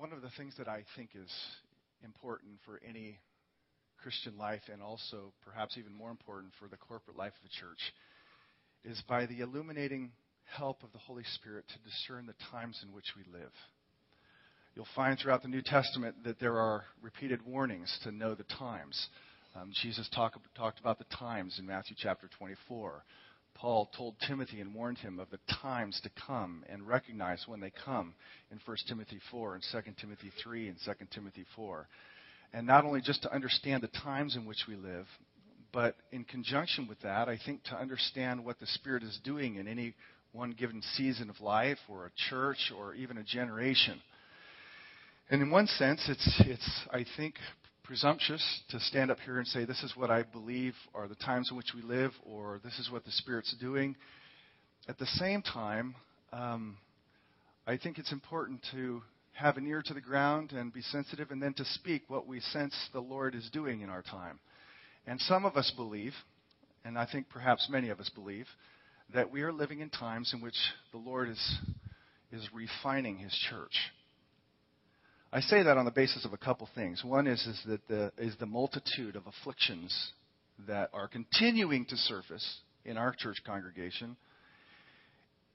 one of the things that I think is important for any Christian life, and also perhaps even more important for the corporate life of a church, is by the illuminating help of the Holy Spirit to discern the times in which we live. You'll find throughout the New Testament that there are repeated warnings to know the times. Um, Jesus talk, talked about the times in Matthew chapter 24. Paul told Timothy and warned him of the times to come and recognize when they come in 1 Timothy 4 and 2 Timothy 3 and 2 Timothy 4. And not only just to understand the times in which we live, but in conjunction with that, I think to understand what the Spirit is doing in any one given season of life or a church or even a generation. And in one sense, it's, it's I think, presumptuous to stand up here and say, this is what I believe are the times in which we live, or this is what the Spirit's doing. At the same time, um, I think it's important to have an ear to the ground and be sensitive, and then to speak what we sense the Lord is doing in our time. And some of us believe, and I think perhaps many of us believe, that we are living in times in which the Lord is, is refining His church. I say that on the basis of a couple things. One is, is that the, is the multitude of afflictions that are continuing to surface in our church congregation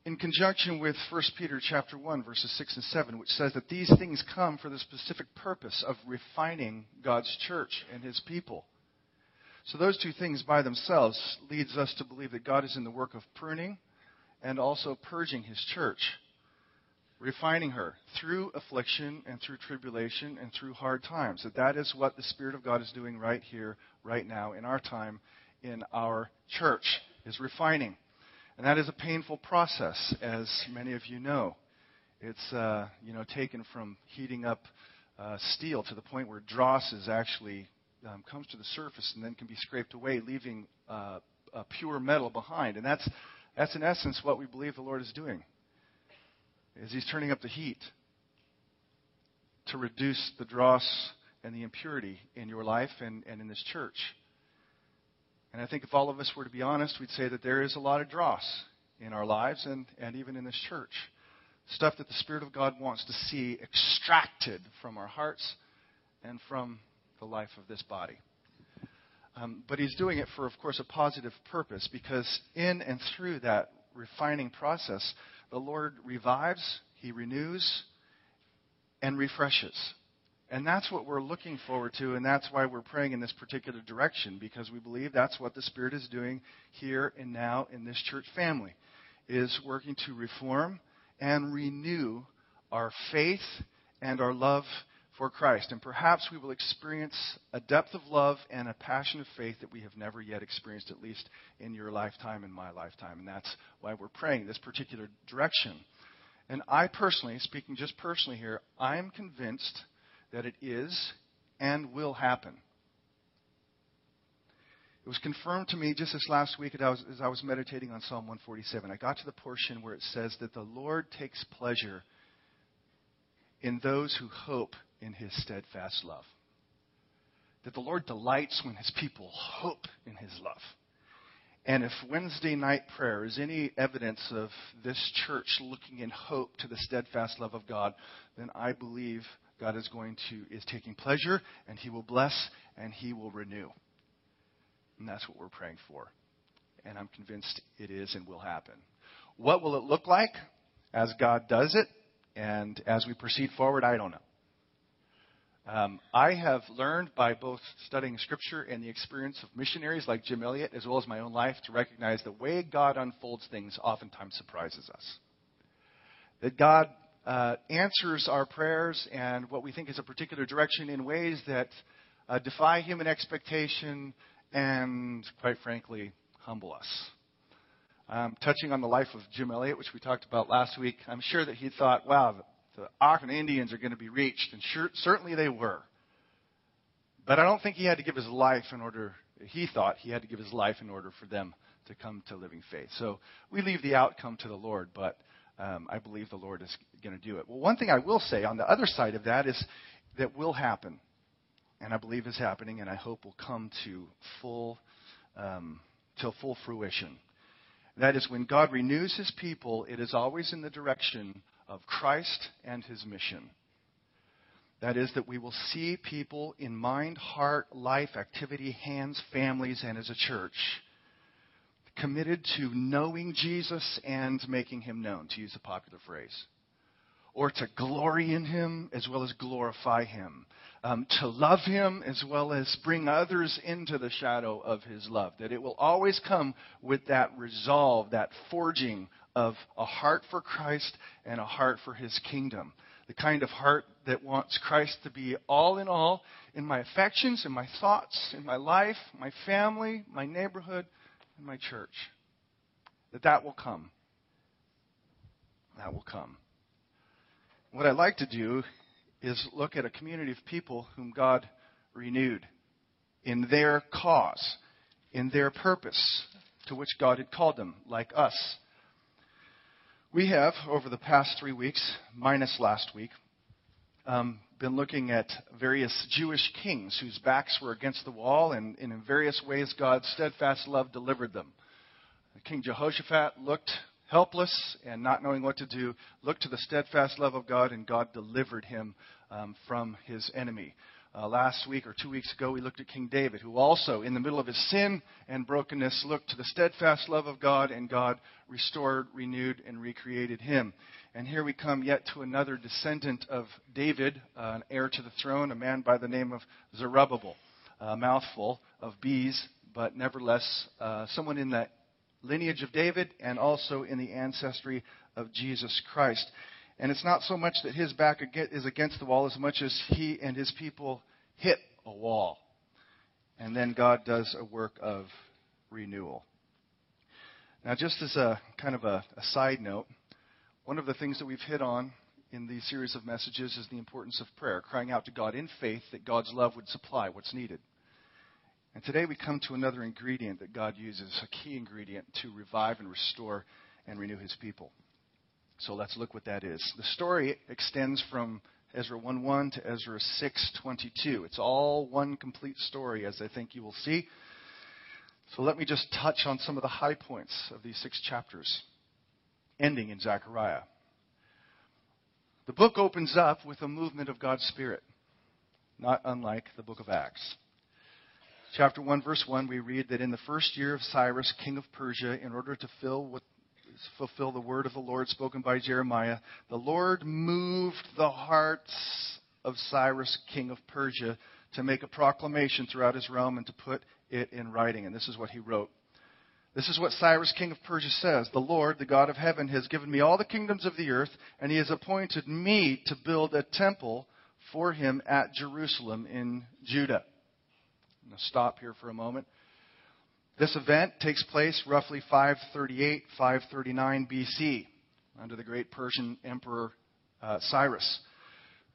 in conjunction with 1 Peter chapter 1 verses 6 and 7 which says that these things come for the specific purpose of refining God's church and his people. So those two things by themselves leads us to believe that God is in the work of pruning and also purging his church refining her through affliction and through tribulation and through hard times. That that is what the Spirit of God is doing right here, right now, in our time, in our church, is refining. And that is a painful process, as many of you know. It's uh, you know taken from heating up uh, steel to the point where dross is actually um, comes to the surface and then can be scraped away, leaving uh, pure metal behind. And that's that's in essence what we believe the Lord is doing is he's turning up the heat to reduce the dross and the impurity in your life and, and in this church. And I think if all of us were to be honest, we'd say that there is a lot of dross in our lives and, and even in this church. Stuff that the Spirit of God wants to see extracted from our hearts and from the life of this body. Um, but He's doing it for, of course, a positive purpose because in and through that refining process, the Lord revives, He renews, and refreshes. And that's what we're looking forward to, and that's why we're praying in this particular direction, because we believe that's what the Spirit is doing here and now in this church family, is working to reform and renew our faith and our love for Christ. And perhaps we will experience a depth of love and a passion of faith that we have never yet experienced, at least in your lifetime and my lifetime. And that's why we're praying this particular direction. And I personally, speaking just personally here, I am convinced that it is and will happen. It was confirmed to me just this last week as I, was, as I was meditating on Psalm 147. I got to the portion where it says that the Lord takes pleasure in those who hope in his steadfast love. That the Lord delights when his people hope in his love. And if Wednesday night prayer is any evidence of this church looking in hope to the steadfast love of God, then I believe God is going to is taking pleasure and he will bless and he will renew. And that's what we're praying for. And I'm convinced it is and will happen. What will it look like as God does it and as we proceed forward? I don't know. Um, I have learned by both studying Scripture and the experience of missionaries like Jim Elliot, as well as my own life, to recognize the way God unfolds things oftentimes surprises us. That God uh, answers our prayers and what we think is a particular direction in ways that uh, defy human expectation and, quite frankly, humble us. Um, touching on the life of Jim Elliot, which we talked about last week, I'm sure that he thought, wow, the Auca Indians are going to be reached, and sure, certainly they were. But I don't think he had to give his life in order, he thought he had to give his life in order for them to come to living faith. So we leave the outcome to the Lord, but um, I believe the Lord is going to do it. Well, one thing I will say on the other side of that is that will happen, and I believe is happening, and I hope will come to full, um, to full fruition. That is, when God renews his people, it is always in the direction of Christ and his mission. That is, that we will see people in mind, heart, life, activity, hands, families, and as a church committed to knowing Jesus and making him known, to use a popular phrase. Or to glory in him as well as glorify him. Um, to love him as well as bring others into the shadow of his love. That it will always come with that resolve, that forging of a heart for Christ and a heart for his kingdom the kind of heart that wants Christ to be all in all in my affections, in my thoughts, in my life, my family, my neighborhood, and my church. That that will come. That will come. What I'd like to do is look at a community of people whom God renewed in their cause, in their purpose to which God had called them, like us. We have, over the past three weeks, minus last week, um, been looking at various Jewish kings whose backs were against the wall, and, and in various ways God's steadfast love delivered them. King Jehoshaphat looked helpless and not knowing what to do, looked to the steadfast love of God, and God delivered him um, from his enemy. Uh, last week or two weeks ago, we looked at King David, who also, in the middle of his sin and brokenness, looked to the steadfast love of God, and God restored, renewed, and recreated him. And here we come yet to another descendant of David, uh, an heir to the throne, a man by the name of Zerubbabel. A mouthful of bees, but nevertheless, uh, someone in the lineage of David and also in the ancestry of Jesus Christ. And it's not so much that his back is against the wall as much as he and his people hit a wall. And then God does a work of renewal. Now, just as a kind of a, a side note, one of the things that we've hit on in these series of messages is the importance of prayer, crying out to God in faith that God's love would supply what's needed. And today we come to another ingredient that God uses, a key ingredient to revive and restore and renew his people. So let's look what that is. The story extends from Ezra 1:1 to Ezra 6:22. It's all one complete story, as I think you will see. So let me just touch on some of the high points of these six chapters, ending in Zechariah. The book opens up with a movement of God's Spirit, not unlike the book of Acts. Chapter 1, verse 1, we read that in the first year of Cyrus, king of Persia, in order to fill what fulfill the word of the Lord spoken by Jeremiah, the Lord moved the hearts of Cyrus, king of Persia, to make a proclamation throughout his realm and to put it in writing. And this is what he wrote. This is what Cyrus, king of Persia, says The Lord, the God of heaven, has given me all the kingdoms of the earth, and he has appointed me to build a temple for him at Jerusalem in Judah. I'm going to stop here for a moment. This event takes place roughly 538, 539 BC under the great Persian Emperor uh, Cyrus,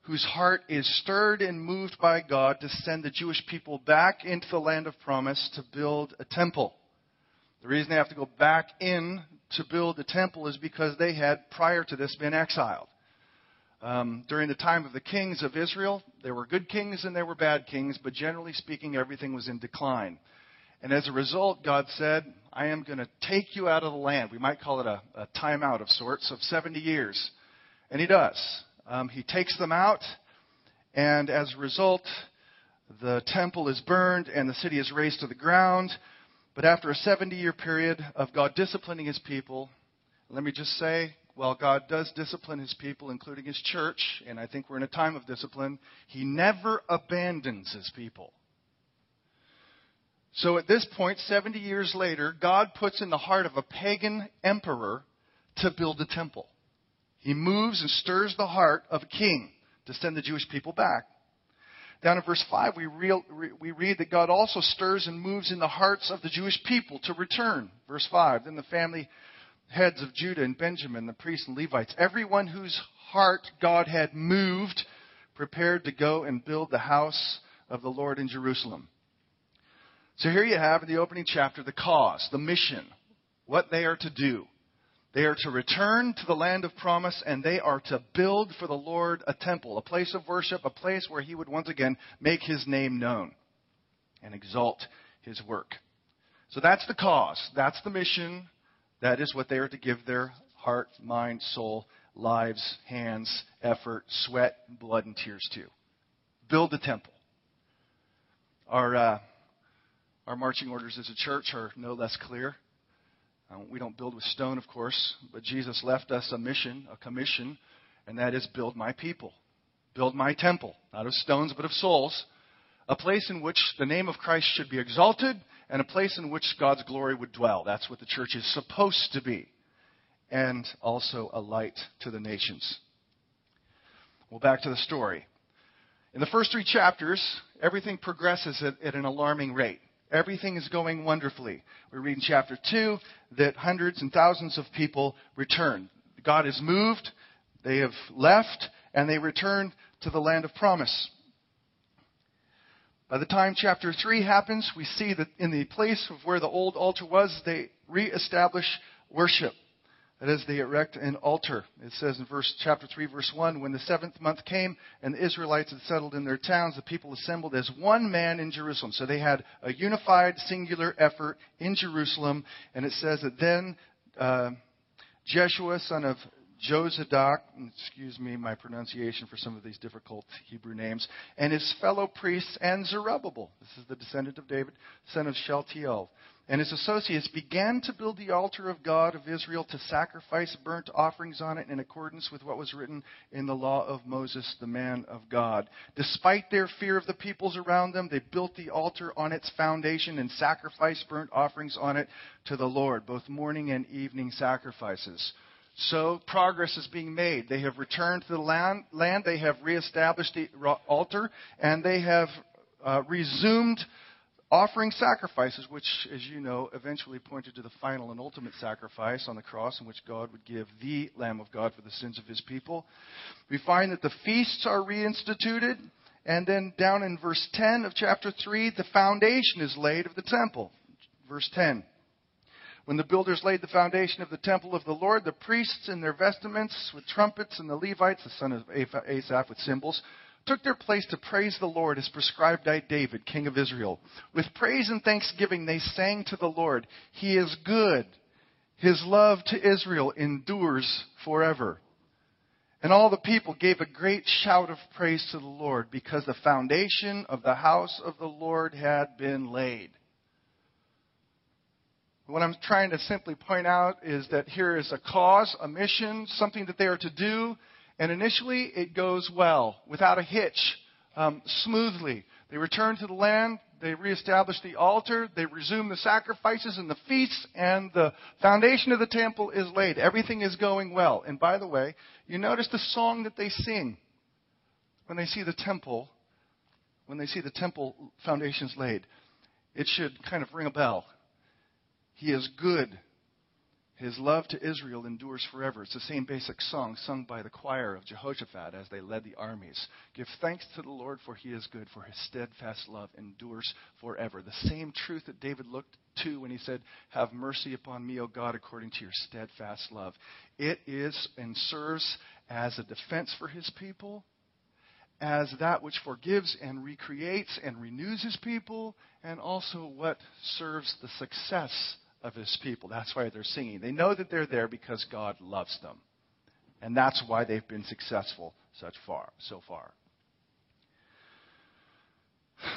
whose heart is stirred and moved by God to send the Jewish people back into the land of promise to build a temple. The reason they have to go back in to build the temple is because they had, prior to this, been exiled. Um, during the time of the kings of Israel, there were good kings and there were bad kings, but generally speaking, everything was in decline. And as a result, God said, I am going to take you out of the land. We might call it a, a timeout of sorts of 70 years. And He does. Um, he takes them out, and as a result, the temple is burned and the city is razed to the ground. But after a 70 year period of God disciplining His people, let me just say, while God does discipline His people, including His church, and I think we're in a time of discipline, He never abandons His people. So at this point, 70 years later, God puts in the heart of a pagan emperor to build a temple. He moves and stirs the heart of a king to send the Jewish people back. Down in verse 5, we, real, we read that God also stirs and moves in the hearts of the Jewish people to return. Verse 5, then the family heads of Judah and Benjamin, the priests and Levites, everyone whose heart God had moved, prepared to go and build the house of the Lord in Jerusalem. So here you have in the opening chapter the cause, the mission, what they are to do. They are to return to the land of promise and they are to build for the Lord a temple, a place of worship, a place where he would once again make his name known and exalt his work. So that's the cause. That's the mission. That is what they are to give their heart, mind, soul, lives, hands, effort, sweat, blood, and tears to. build the temple. Our, uh, our marching orders as a church are no less clear. Uh, we don't build with stone, of course, but Jesus left us a mission, a commission, and that is build my people, build my temple, not of stones, but of souls, a place in which the name of Christ should be exalted, and a place in which God's glory would dwell. That's what the church is supposed to be, and also a light to the nations. Well, back to the story. In the first three chapters, everything progresses at, at an alarming rate. Everything is going wonderfully. We read in chapter 2 that hundreds and thousands of people return. God has moved, they have left, and they return to the land of promise. By the time chapter 3 happens, we see that in the place of where the old altar was, they reestablish worship. That is, they erect an altar. It says in verse chapter 3, verse 1, when the seventh month came and the Israelites had settled in their towns, the people assembled as one man in Jerusalem. So they had a unified, singular effort in Jerusalem. And it says that then uh, Jeshua, son of Jozadak, excuse me my pronunciation for some of these difficult Hebrew names, and his fellow priests and Zerubbabel, this is the descendant of David, son of Shealtiel, and his associates began to build the altar of God of Israel to sacrifice burnt offerings on it in accordance with what was written in the law of Moses, the man of God. Despite their fear of the peoples around them, they built the altar on its foundation and sacrificed burnt offerings on it to the Lord, both morning and evening sacrifices. So progress is being made. They have returned to the land, land they have reestablished the altar, and they have uh, resumed offering sacrifices, which, as you know, eventually pointed to the final and ultimate sacrifice on the cross in which God would give the Lamb of God for the sins of his people. We find that the feasts are reinstituted, and then down in verse 10 of chapter 3, the foundation is laid of the temple. Verse 10. When the builders laid the foundation of the temple of the Lord, the priests in their vestments with trumpets and the Levites, the son of Asaph with cymbals, took their place to praise the Lord as prescribed by David, king of Israel. With praise and thanksgiving, they sang to the Lord, He is good. His love to Israel endures forever. And all the people gave a great shout of praise to the Lord because the foundation of the house of the Lord had been laid. What I'm trying to simply point out is that here is a cause, a mission, something that they are to do, and initially, it goes well, without a hitch, um, smoothly. They return to the land, they reestablish the altar, they resume the sacrifices and the feasts, and the foundation of the temple is laid. Everything is going well. And by the way, you notice the song that they sing when they see the temple, when they see the temple foundations laid. It should kind of ring a bell. He is good his love to Israel endures forever. It's the same basic song sung by the choir of Jehoshaphat as they led the armies. Give thanks to the Lord, for he is good, for his steadfast love endures forever. The same truth that David looked to when he said, Have mercy upon me, O God, according to your steadfast love. It is and serves as a defense for his people, as that which forgives and recreates and renews his people, and also what serves the success of his people. That's why they're singing. They know that they're there because God loves them. And that's why they've been successful such far, so far.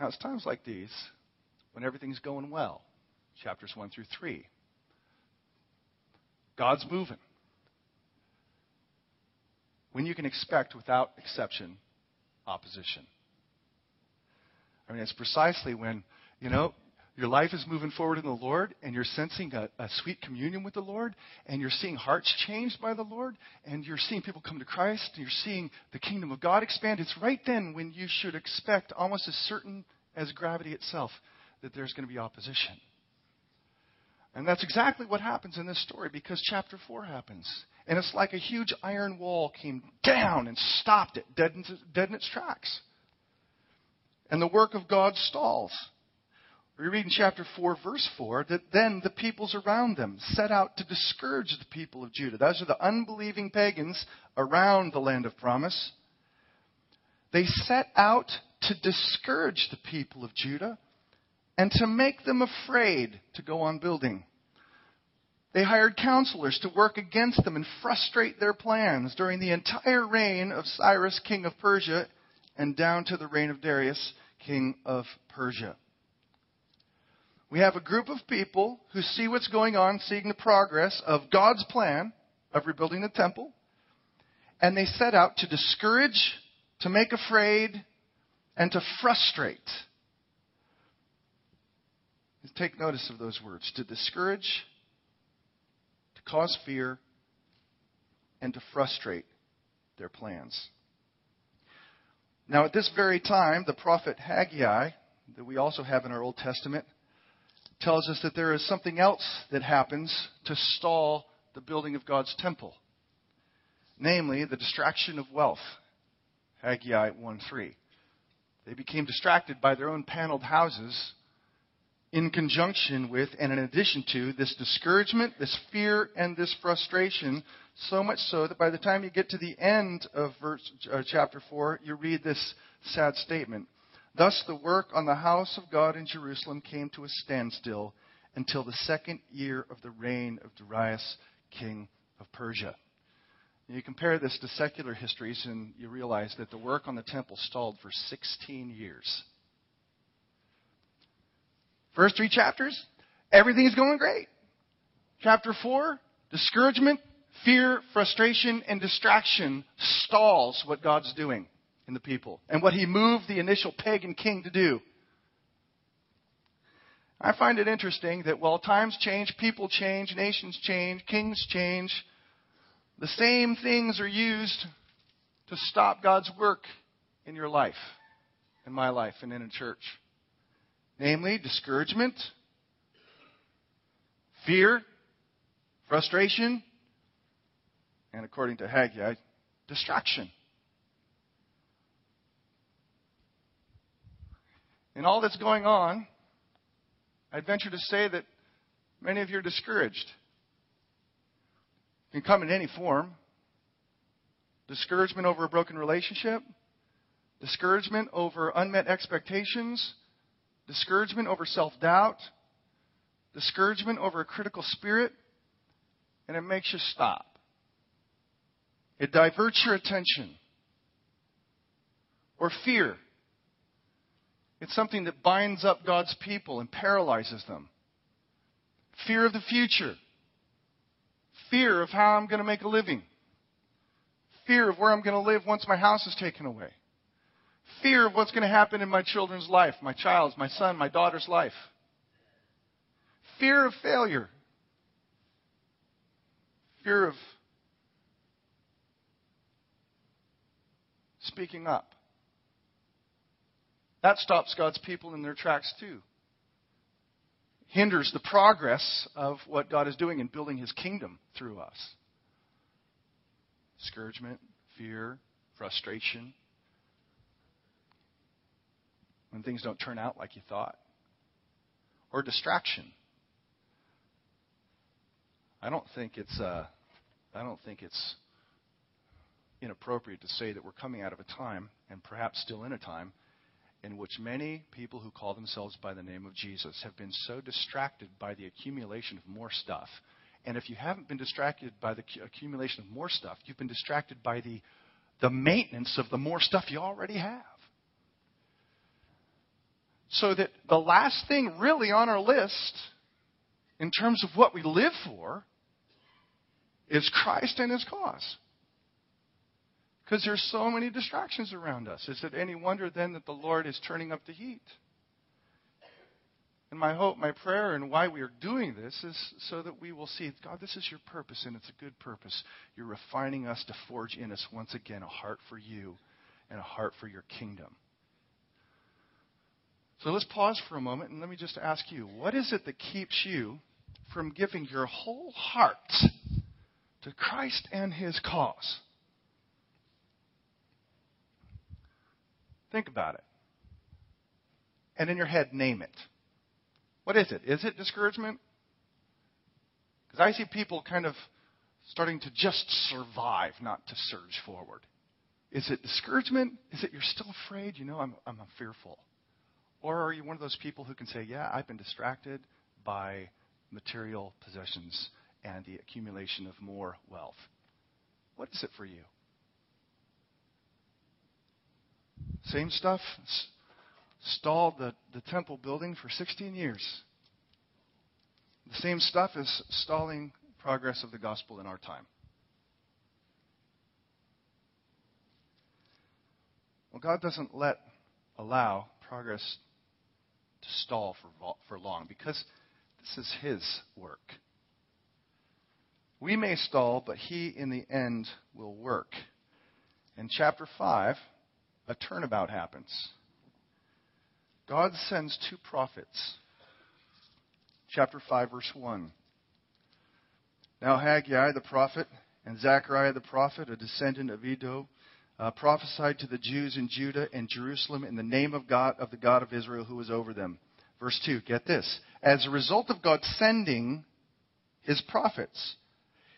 Now, it's times like these when everything's going well, chapters 1 through 3. God's moving. When you can expect, without exception, opposition. I mean, it's precisely when, you know, your life is moving forward in the Lord, and you're sensing a, a, sweet communion with the Lord, and you're seeing hearts changed by the Lord, and you're seeing people come to Christ, and you're seeing the kingdom of God expand. It's right then when you should expect, almost as certain as gravity itself, that there's going to be opposition. And that's exactly what happens in this story because chapter 4 happens. And it's like a huge iron wall came down and stopped it, dead in, dead in its tracks. And the work of God stalls. We read in chapter 4, verse 4, that then the peoples around them set out to discourage the people of Judah. Those are the unbelieving pagans around the land of promise. They set out to discourage the people of Judah and to make them afraid to go on building. They hired counselors to work against them and frustrate their plans during the entire reign of Cyrus, king of Persia, and down to the reign of Darius, king of Persia. We have a group of people who see what's going on, seeing the progress of God's plan of rebuilding the temple, and they set out to discourage, to make afraid, and to frustrate. Take notice of those words to discourage, to cause fear, and to frustrate their plans. Now, at this very time, the prophet Haggai, that we also have in our Old Testament, tells us that there is something else that happens to stall the building of God's temple, namely the distraction of wealth. Haggai 1:3. They became distracted by their own paneled houses in conjunction with and in addition to this discouragement, this fear, and this frustration, so much so that by the time you get to the end of verse, uh, chapter 4, you read this sad statement. Thus the work on the house of God in Jerusalem came to a standstill until the second year of the reign of Darius, king of Persia. You compare this to secular histories, and you realize that the work on the temple stalled for 16 years. First three chapters, everything is going great. Chapter 4, discouragement, fear, frustration, and distraction stalls what God's doing in the people and what he moved the initial pagan king to do. I find it interesting that while times change, people change, nations change, kings change, the same things are used to stop God's work in your life, in my life, and in a church. Namely, discouragement, fear, frustration, and according to Haggai, distraction. In all that's going on, I'd venture to say that many of you are discouraged. It can come in any form. Discouragement over a broken relationship, discouragement over unmet expectations, discouragement over self doubt, discouragement over a critical spirit, and it makes you stop. It diverts your attention. Or fear. It's something that binds up God's people and paralyzes them. Fear of the future. Fear of how I'm going to make a living. Fear of where I'm going to live once my house is taken away fear of what's going to happen in my children's life, my child's, my son, my daughter's life. Fear of failure. Fear of speaking up. That stops God's people in their tracks too. Hinders the progress of what God is doing in building his kingdom through us. Discouragement, fear, frustration, when things don't turn out like you thought, or distraction. I don't think it's uh, I don't think it's inappropriate to say that we're coming out of a time, and perhaps still in a time, in which many people who call themselves by the name of Jesus have been so distracted by the accumulation of more stuff. And if you haven't been distracted by the accumulation of more stuff, you've been distracted by the, the maintenance of the more stuff you already have. So that the last thing really on our list, in terms of what we live for, is Christ and His cause. Because there's so many distractions around us. Is it any wonder then that the Lord is turning up the heat? And my hope, my prayer, and why we are doing this is so that we will see, God, this is your purpose, and it's a good purpose. You're refining us to forge in us once again a heart for you and a heart for your kingdom. So let's pause for a moment and let me just ask you what is it that keeps you from giving your whole heart to Christ and his cause? Think about it. And in your head, name it. What is it? Is it discouragement? Because I see people kind of starting to just survive, not to surge forward. Is it discouragement? Is it you're still afraid? You know, I'm, I'm fearful. Or are you one of those people who can say, Yeah, I've been distracted by material possessions and the accumulation of more wealth. What is it for you? Same stuff. Stalled the, the temple building for 16 years. The same stuff is stalling progress of the gospel in our time. Well, God doesn't let allow progress to stall for, for long because this is His work. We may stall, but He in the end will work. In chapter 5, a turnabout happens. God sends two prophets. Chapter 5, verse 1. Now Haggai the prophet and Zechariah the prophet, a descendant of Iddo, uh, prophesied to the Jews in Judah and Jerusalem in the name of God, of the God of Israel who was over them. Verse 2, get this. As a result of God sending his prophets,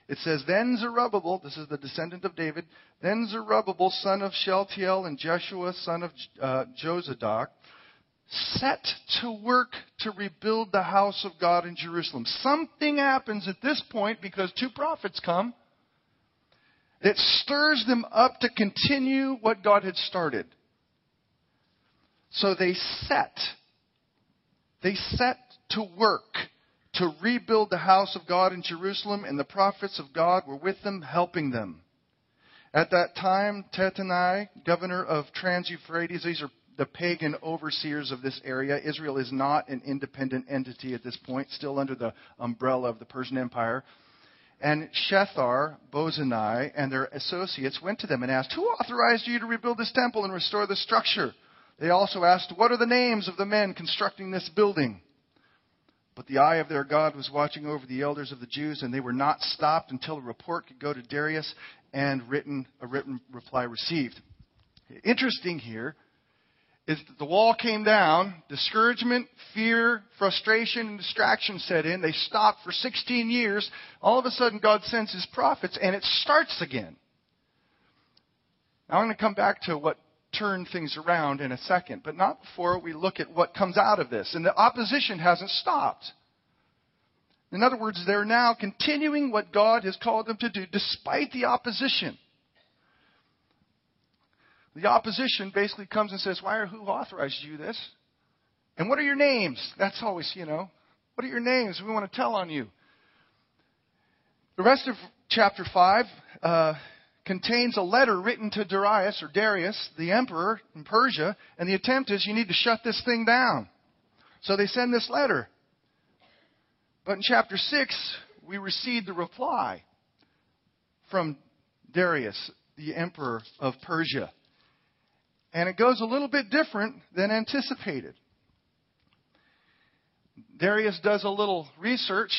it says, Then Zerubbabel, this is the descendant of David, then Zerubbabel, son of Shealtiel, and Jeshua, son of uh, set to work to rebuild the house of God in Jerusalem. Something happens at this point because two prophets come that stirs them up to continue what God had started. So they set, they set to work to rebuild the house of God in Jerusalem, and the prophets of God were with them, helping them. At that time, Tattenai, governor of Trans Euphrates, these are the pagan overseers of this area. Israel is not an independent entity at this point, still under the umbrella of the Persian Empire. And Shethar, Bozenai, and their associates went to them and asked, Who authorized you to rebuild this temple and restore the structure? They also asked, What are the names of the men constructing this building? But the eye of their God was watching over the elders of the Jews, and they were not stopped until a report could go to Darius and written, a written reply received. Interesting here is that the wall came down, discouragement, fear, frustration, and distraction set in. They stopped for 16 years. All of a sudden, God sends his prophets, and it starts again. Now, I'm going to come back to what turned things around in a second, but not before we look at what comes out of this. And the opposition hasn't stopped. In other words, they're now continuing what God has called them to do despite the opposition. The opposition basically comes and says, Why or who authorized you this? And what are your names? That's always, you know, what are your names? We want to tell on you. The rest of chapter 5 uh, contains a letter written to Darius or Darius, the emperor in Persia, and the attempt is you need to shut this thing down. So they send this letter. But in chapter 6, we receive the reply from Darius, the emperor of Persia. And it goes a little bit different than anticipated. Darius does a little research,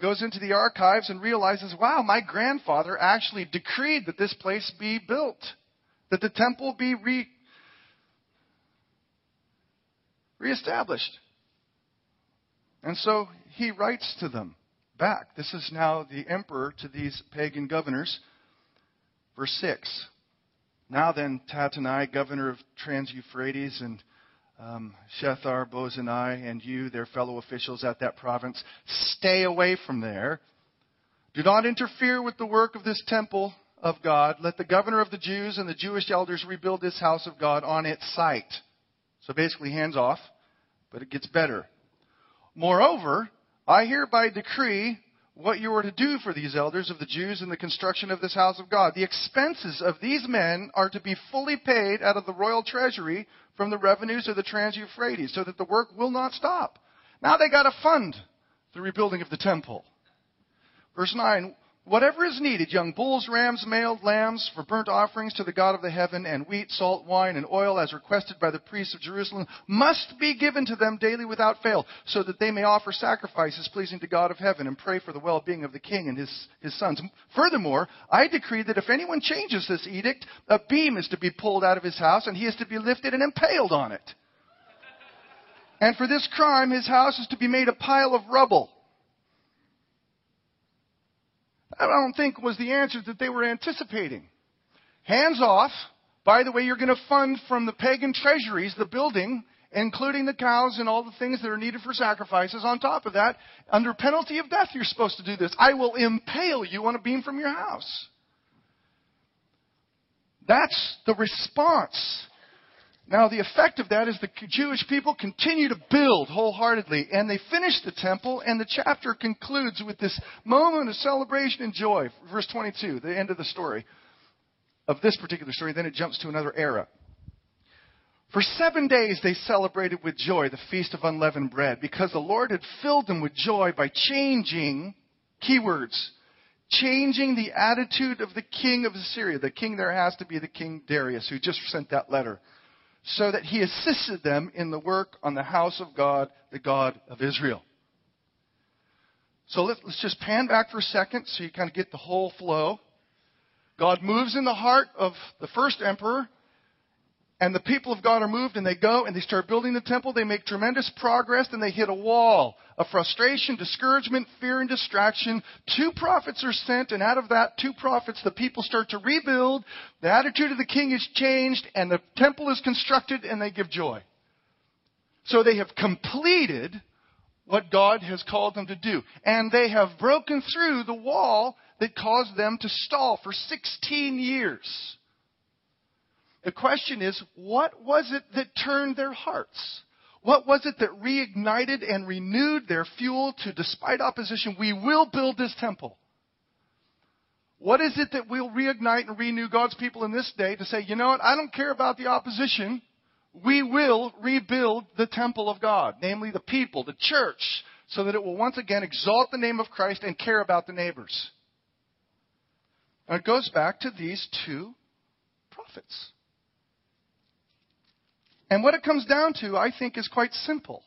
goes into the archives, and realizes wow, my grandfather actually decreed that this place be built, that the temple be re- reestablished. And so he writes to them back. This is now the emperor to these pagan governors. Verse 6. Now then, Tattenai, governor of Trans Euphrates, and um, Shethar, Bozenai, and I, and you, their fellow officials at that province, stay away from there. Do not interfere with the work of this temple of God. Let the governor of the Jews and the Jewish elders rebuild this house of God on its site. So basically, hands off, but it gets better. Moreover, I hereby decree what you are to do for these elders of the Jews in the construction of this house of God. The expenses of these men are to be fully paid out of the royal treasury from the revenues of the Trans Euphrates, so that the work will not stop. Now they got to fund the rebuilding of the temple. Verse 9 Whatever is needed, young bulls, rams, male lambs, for burnt offerings to the God of the heaven, and wheat, salt, wine, and oil, as requested by the priests of Jerusalem, must be given to them daily without fail, so that they may offer sacrifices pleasing to God of heaven and pray for the well-being of the king and his, his sons. Furthermore, I decree that if anyone changes this edict, a beam is to be pulled out of his house, and he is to be lifted and impaled on it. And for this crime, his house is to be made a pile of rubble. I don't think was the answer that they were anticipating. Hands off. By the way, you're going to fund from the pagan treasuries the building, including the cows and all the things that are needed for sacrifices. On top of that, under penalty of death, you're supposed to do this. I will impale you on a beam from your house. That's the response. Now, the effect of that is the Jewish people continue to build wholeheartedly, and they finish the temple, and the chapter concludes with this moment of celebration and joy. Verse 22, the end of the story of this particular story. Then it jumps to another era. For seven days they celebrated with joy the feast of unleavened bread because the Lord had filled them with joy by changing, keywords, changing the attitude of the king of Assyria. The king there has to be the king Darius who just sent that letter. So that he assisted them in the work on the house of God, the God of Israel. So let's, just pan back for a second so you kind of get the whole flow. God moves in the heart of the first emperor and the people of God are moved and they go and they start building the temple. They make tremendous progress and they hit a wall of frustration, discouragement, fear, and distraction. Two prophets are sent and out of that two prophets, the people start to rebuild. The attitude of the king is changed and the temple is constructed and they give joy. So they have completed what God has called them to do. And they have broken through the wall that caused them to stall for 16 years. The question is, what was it that turned their hearts? What was it that reignited and renewed their fuel to, despite opposition, we will build this temple? What is it that will reignite and renew God's people in this day to say, you know what, I don't care about the opposition. We will rebuild the temple of God, namely the people, the church, so that it will once again exalt the name of Christ and care about the neighbors. And it goes back to these two prophets. And what it comes down to, I think, is quite simple.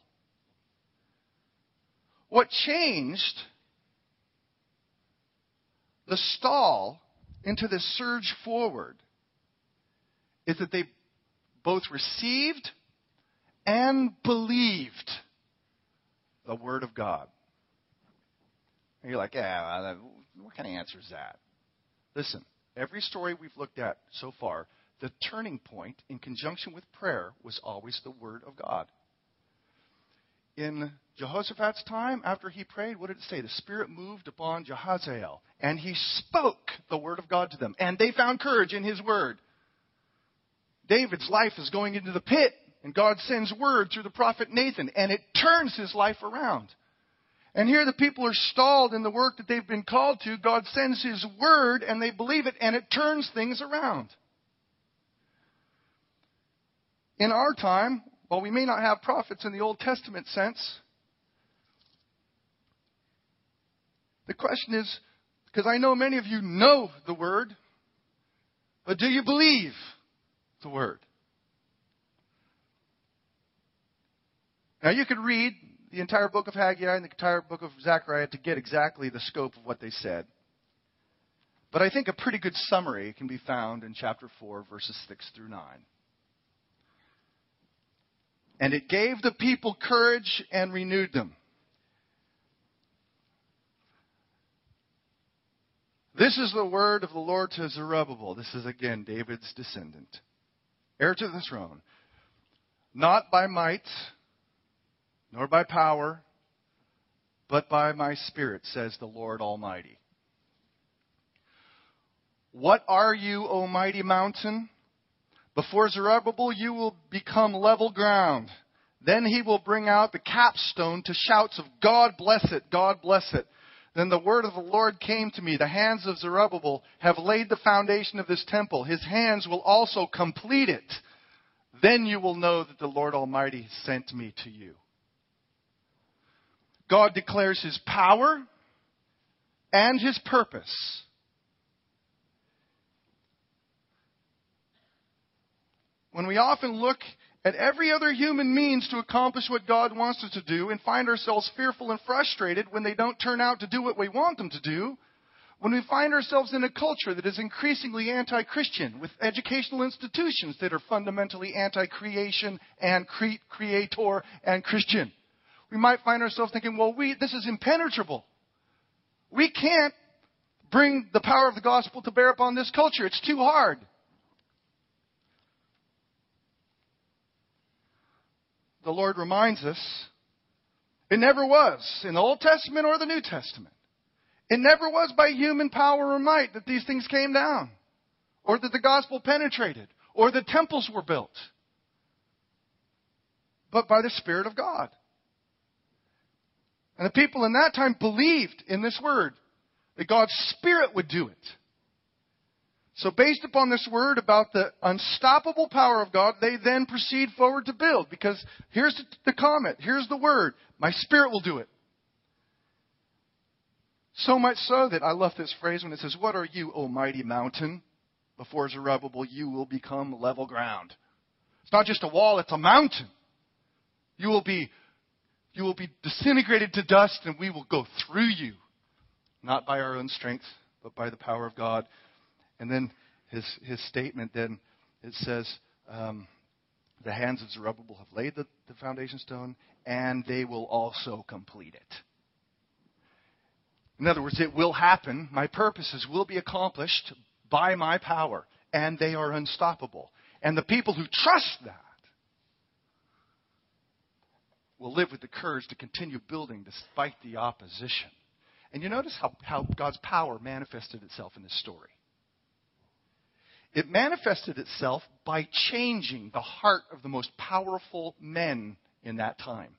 What changed the stall into this surge forward is that they both received and believed the Word of God. And you're like, yeah, what kind of answer is that? Listen, every story we've looked at so far the turning point in conjunction with prayer was always the Word of God. In Jehoshaphat's time, after he prayed, what did it say? The Spirit moved upon Jehaziel, and he spoke the Word of God to them, and they found courage in his Word. David's life is going into the pit, and God sends word through the prophet Nathan, and it turns his life around. And here the people are stalled in the work that they've been called to. God sends his word, and they believe it, and it turns things around. In our time, while we may not have prophets in the Old Testament sense, the question is because I know many of you know the Word, but do you believe the Word? Now, you could read the entire book of Haggai and the entire book of Zechariah to get exactly the scope of what they said. But I think a pretty good summary can be found in chapter 4, verses 6 through 9. And it gave the people courage and renewed them. This is the word of the Lord to Zerubbabel. This is again David's descendant, heir to the throne. Not by might, nor by power, but by my spirit, says the Lord Almighty. What are you, O mighty mountain? Before Zerubbabel, you will become level ground. Then he will bring out the capstone to shouts of God bless it, God bless it. Then the word of the Lord came to me. The hands of Zerubbabel have laid the foundation of this temple. His hands will also complete it. Then you will know that the Lord Almighty sent me to you. God declares his power and his purpose when we often look at every other human means to accomplish what God wants us to do and find ourselves fearful and frustrated when they don't turn out to do what we want them to do, when we find ourselves in a culture that is increasingly anti Christian, with educational institutions that are fundamentally anti creation and cre- creator and Christian, we might find ourselves thinking, well, we, this is impenetrable. We can't bring the power of the gospel to bear upon this culture. It's too hard. The Lord reminds us, it never was in the Old Testament or the New Testament. It never was by human power or might that these things came down, or that the gospel penetrated, or the temples were built, but by the Spirit of God. And the people in that time believed in this word, that God's Spirit would do it. So, based upon this word about the unstoppable power of God, they then proceed forward to build. Because here's the comment, here's the word My Spirit will do it. So much so that I love this phrase when it says, What are you, O mighty mountain? Before Zerubbabel, you will become level ground. It's not just a wall, it's a mountain. You will be, you will be disintegrated to dust, and we will go through you. Not by our own strength, but by the power of God. And then his, his statement then, it says, um, the hands of Zerubbabel have laid the, the foundation stone, and they will also complete it. In other words, it will happen. My purposes will be accomplished by my power, and they are unstoppable. And the people who trust that will live with the courage to continue building despite the opposition. And you notice how, how God's power manifested itself in this story. It manifested itself by changing the heart of the most powerful men in that time.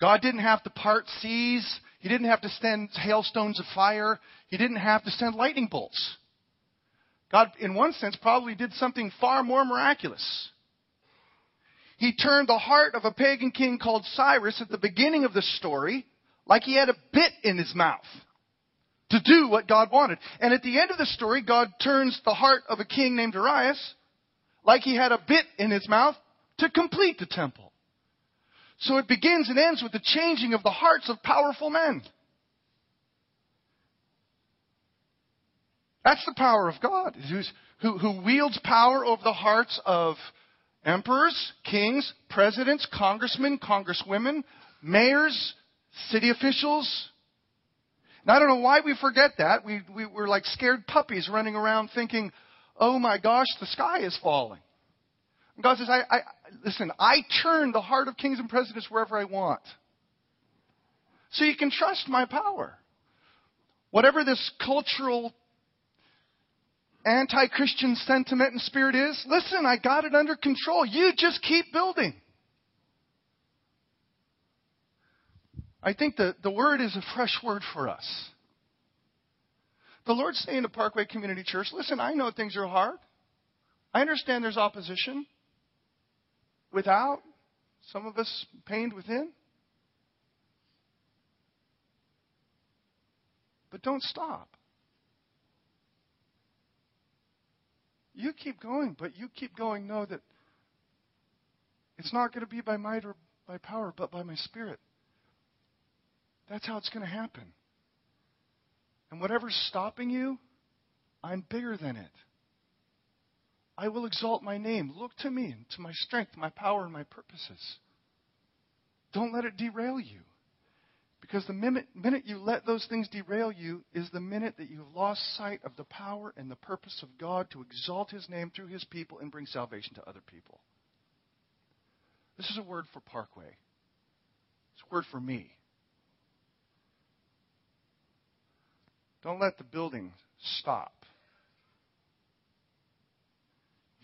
God didn't have to part seas. He didn't have to send hailstones of fire. He didn't have to send lightning bolts. God, in one sense, probably did something far more miraculous. He turned the heart of a pagan king called Cyrus at the beginning of the story like he had a bit in his mouth to do what God wanted. And at the end of the story, God turns the heart of a king named Darius like he had a bit in his mouth to complete the temple. So it begins and ends with the changing of the hearts of powerful men. That's the power of God, who, who wields power over the hearts of emperors, kings, presidents, congressmen, congresswomen, mayors, city officials, and I don't know why we forget that. We, we, we're like scared puppies running around thinking, oh my gosh, the sky is falling. And God says, I, I, listen, I turn the heart of kings and presidents wherever I want. So you can trust my power. Whatever this cultural anti Christian sentiment and spirit is, listen, I got it under control. You just keep building. I think the, the word is a fresh word for us. The Lord's saying to Parkway Community Church, listen, I know things are hard. I understand there's opposition without, some of us pained within. But don't stop. You keep going, but you keep going. Know that it's not going to be by might or by power, but by my spirit. That's how it's going to happen. And whatever's stopping you, I'm bigger than it. I will exalt my name. Look to me, and to my strength, my power, and my purposes. Don't let it derail you. Because the minute, minute, you let those things derail you is the minute that you have lost sight of the power and the purpose of God to exalt His name through His people and bring salvation to other people. This is a word for Parkway. It's a word for me. Don't let the building stop.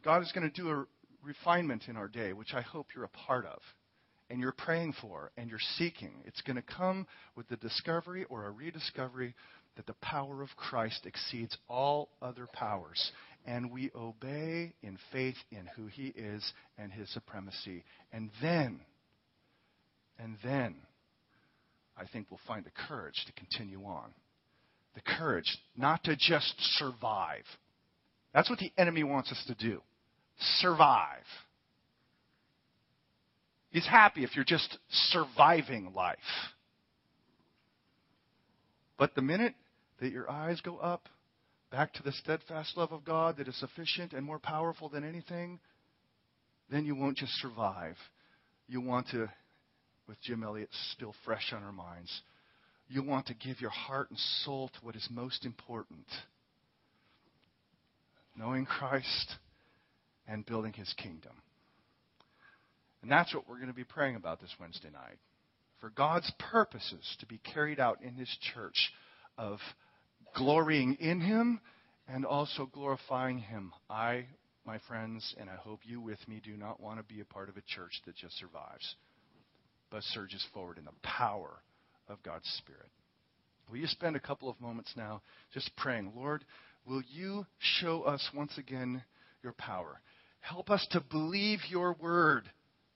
God is going to do a refinement in our day, which I hope you're a part of, and you're praying for, and you're seeking. It's going to come with the discovery or a rediscovery that the power of Christ exceeds all other powers. And we obey in faith in who He is and His supremacy. And then, and then, I think we'll find the courage to continue on the courage not to just survive. That's what the enemy wants us to do survive. He's happy if you're just surviving life. But the minute that your eyes go up back to the steadfast love of God that is sufficient and more powerful than anything, then you won't just survive. You want to, with Jim Elliot still fresh on our minds, you want to give your heart and soul to what is most important knowing Christ and building his kingdom. And that's what we're going to be praying about this Wednesday night. For God's purposes to be carried out in His church of glorying in Him and also glorifying Him. I, my friends, and I hope you with me, do not want to be a part of a church that just survives, but surges forward in the power of God's Spirit. Will you spend a couple of moments now just praying, Lord, will you show us once again your power? Help us to believe your word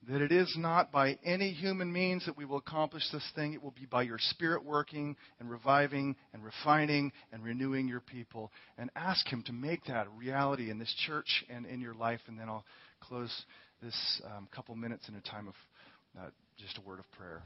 that it is not by any human means that we will accomplish this thing. It will be by your Spirit working and reviving and refining and renewing your people. And ask Him to make that a reality in this church and in your life. And then I'll close this um, couple minutes in a time of uh, just a word of prayer.